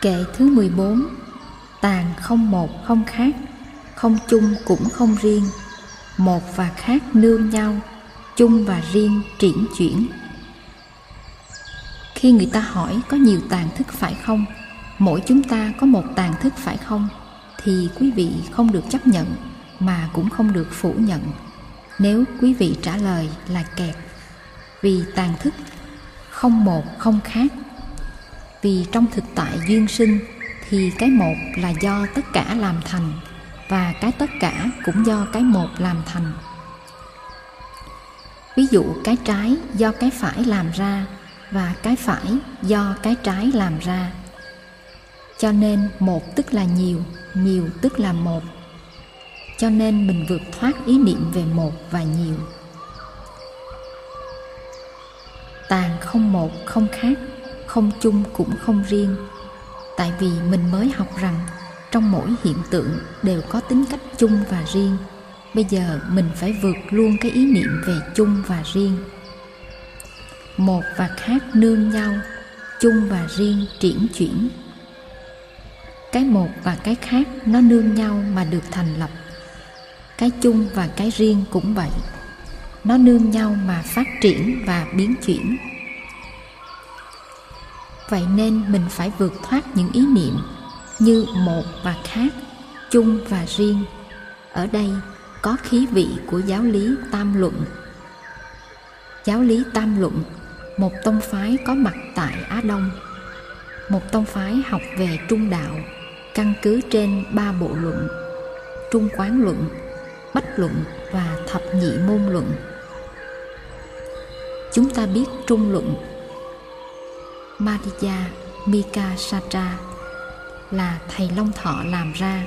Kệ thứ 14 Tàn không một không khác, Không chung cũng không riêng. Một và khác nương nhau, Chung và riêng triển chuyển. Khi người ta hỏi có nhiều tàn thức phải không, Mỗi chúng ta có một tàn thức phải không, Thì quý vị không được chấp nhận Mà cũng không được phủ nhận. Nếu quý vị trả lời là kẹt, Vì tàn thức không một không khác vì trong thực tại duyên sinh, thì cái một là do tất cả làm thành, và cái tất cả cũng do cái một làm thành. Ví dụ cái trái do cái phải làm ra, và cái phải do cái trái làm ra. Cho nên một tức là nhiều nhiều tức là một. Cho nên mình vượt thoát ý niệm về một và nhiều. Tàn không một, không khác không chung cũng không riêng. Tại vì mình mới học rằng trong mỗi hiện tượng đều có tính cách chung và riêng. Bây giờ mình phải vượt luôn cái ý niệm về chung và riêng. Một và khác nương nhau, chung và riêng triển chuyển. Cái một và cái khác nó nương nhau mà được thành lập. Cái chung và cái riêng cũng vậy. Nó nương nhau mà phát triển và biến chuyển vậy nên mình phải vượt thoát những ý niệm như một và khác, chung và riêng. Ở đây có khí vị của giáo lý tam luận. Giáo lý tam luận, một tông phái có mặt tại á đông. Một tông phái học về trung đạo, căn cứ trên ba bộ luận, trung quán luận, bách luận và thập nhị môn luận. Chúng ta biết trung luận Madhya Mika Satra là thầy Long Thọ làm ra.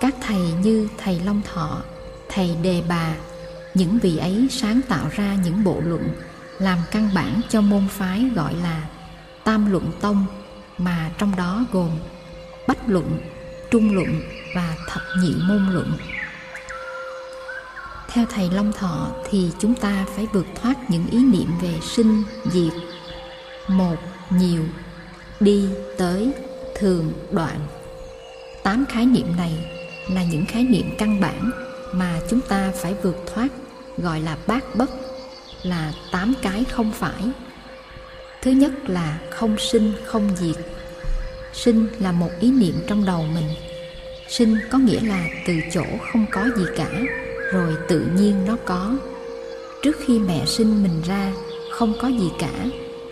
Các thầy như thầy Long Thọ, thầy Đề Bà, những vị ấy sáng tạo ra những bộ luận làm căn bản cho môn phái gọi là Tam Luận Tông mà trong đó gồm Bách Luận, Trung Luận và Thập Nhị Môn Luận. Theo thầy Long Thọ thì chúng ta phải vượt thoát những ý niệm về sinh, diệt. Một nhiều, đi tới thường đoạn. Tám khái niệm này là những khái niệm căn bản mà chúng ta phải vượt thoát, gọi là bát bất, là tám cái không phải. Thứ nhất là không sinh, không diệt. Sinh là một ý niệm trong đầu mình. Sinh có nghĩa là từ chỗ không có gì cả, rồi tự nhiên nó có. Trước khi mẹ sinh mình ra, không có gì cả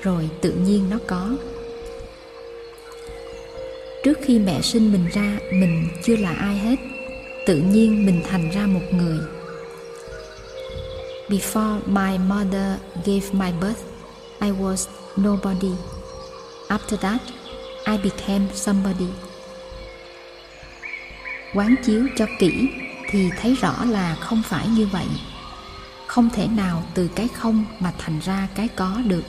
rồi tự nhiên nó có. Trước khi mẹ sinh mình ra, mình chưa là ai hết. Tự nhiên mình thành ra một người. Before my mother gave my birth, i was nobody. After that, i became somebody. Quán chiếu cho kỹ thì thấy rõ là không phải như vậy. Không thể nào từ cái không mà thành ra cái có được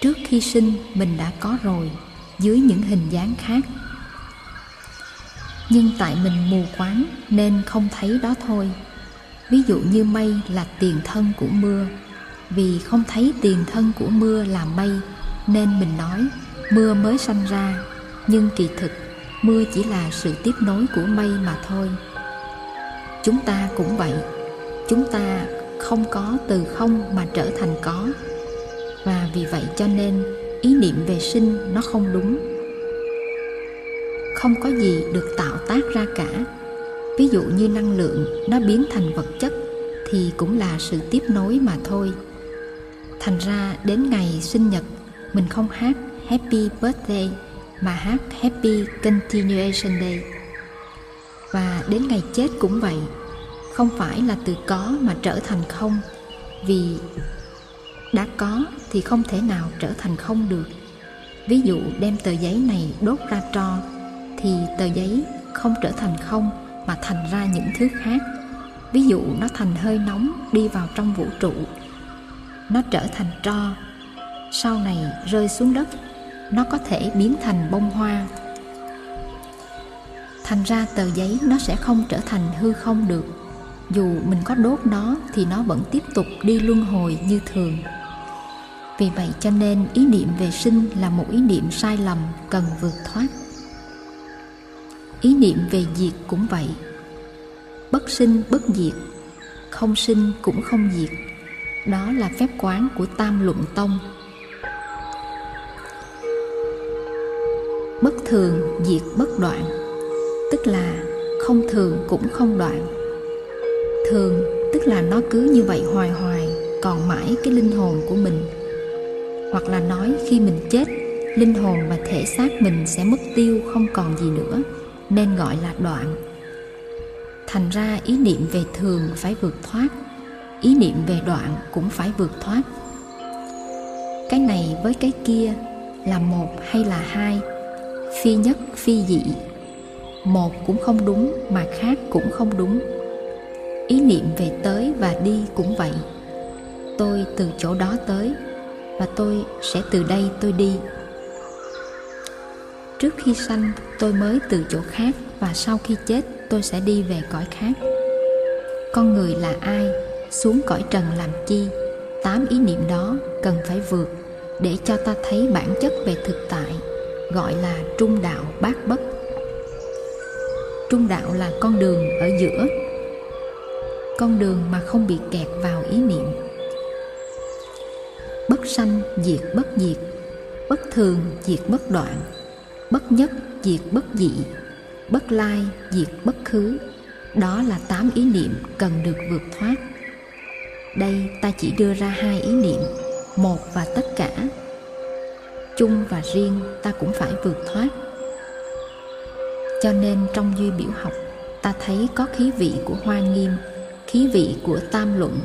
trước khi sinh, mình đã có rồi, dưới những hình dáng khác. Nhưng tại mình mù quáng nên không thấy đó thôi. Ví dụ như mây là tiền thân của mưa. Vì không thấy tiền thân của mưa là mây, nên mình nói, mưa mới sanh ra. Nhưng kỳ thực, mưa chỉ là sự tiếp nối của mây mà thôi. Chúng ta cũng vậy. Chúng ta không có từ không mà trở thành có và vì vậy cho nên, ý niệm về sinh nó không đúng. Không có gì được tạo tác ra cả. Ví dụ như năng lượng nó biến thành vật chất thì cũng là sự tiếp nối mà thôi. Thành ra đến ngày sinh nhật, mình không hát happy birthday mà hát happy continuation day. Và đến ngày chết cũng vậy. Không phải là từ có mà trở thành không, vì đã có thì không thể nào trở thành không được. Ví dụ đem tờ giấy này đốt ra tro, thì tờ giấy không trở thành không mà thành ra những thứ khác. Ví dụ nó thành hơi nóng đi vào trong vũ trụ, nó trở thành tro, sau này rơi xuống đất, nó có thể biến thành bông hoa. Thành ra tờ giấy nó sẽ không trở thành hư không được. Dù mình có đốt nó thì nó vẫn tiếp tục đi luân hồi như thường vì vậy cho nên ý niệm về sinh là một ý niệm sai lầm cần vượt thoát. Ý niệm về diệt cũng vậy. Bất sinh, bất diệt, không sinh cũng không diệt. Đó là phép quán của tam luận tông. Bất thường, diệt bất đoạn, tức là không thường cũng không đoạn. Thường, tức là nó cứ như vậy hoài hoài, còn mãi cái linh hồn của mình hoặc là nói khi mình chết, linh hồn và thể xác mình sẽ mất tiêu không còn gì nữa, nên gọi là đoạn. Thành ra ý niệm về thường phải vượt thoát, ý niệm về đoạn cũng phải vượt thoát. Cái này với cái kia là một hay là hai, phi nhất, phi dị. Một cũng không đúng mà khác cũng không đúng. Ý niệm về tới và đi cũng vậy. Tôi từ chỗ đó tới và tôi sẽ từ đây tôi đi. Trước khi sanh, tôi mới từ chỗ khác và sau khi chết, tôi sẽ đi về cõi khác. Con người là ai, xuống cõi trần làm chi? Tám ý niệm đó cần phải vượt để cho ta thấy bản chất về thực tại, gọi là trung đạo bát bất. Trung đạo là con đường ở giữa. Con đường mà không bị kẹt vào ý niệm bất sanh, diệt bất diệt. Bất thường, diệt bất đoạn. Bất nhất, diệt bất dị. Bất lai, diệt bất khứ. Đó là tám ý niệm cần được vượt thoát. Đây ta chỉ đưa ra hai ý niệm, một và tất cả. Chung và riêng ta cũng phải vượt thoát. Cho nên trong duy biểu học, ta thấy có khí vị của hoa nghiêm, khí vị của tam luận.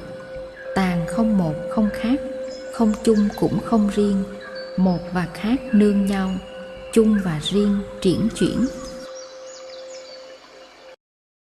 Tàn không một, không khác không chung cũng không riêng, một và khác nương nhau, chung và riêng triển chuyển.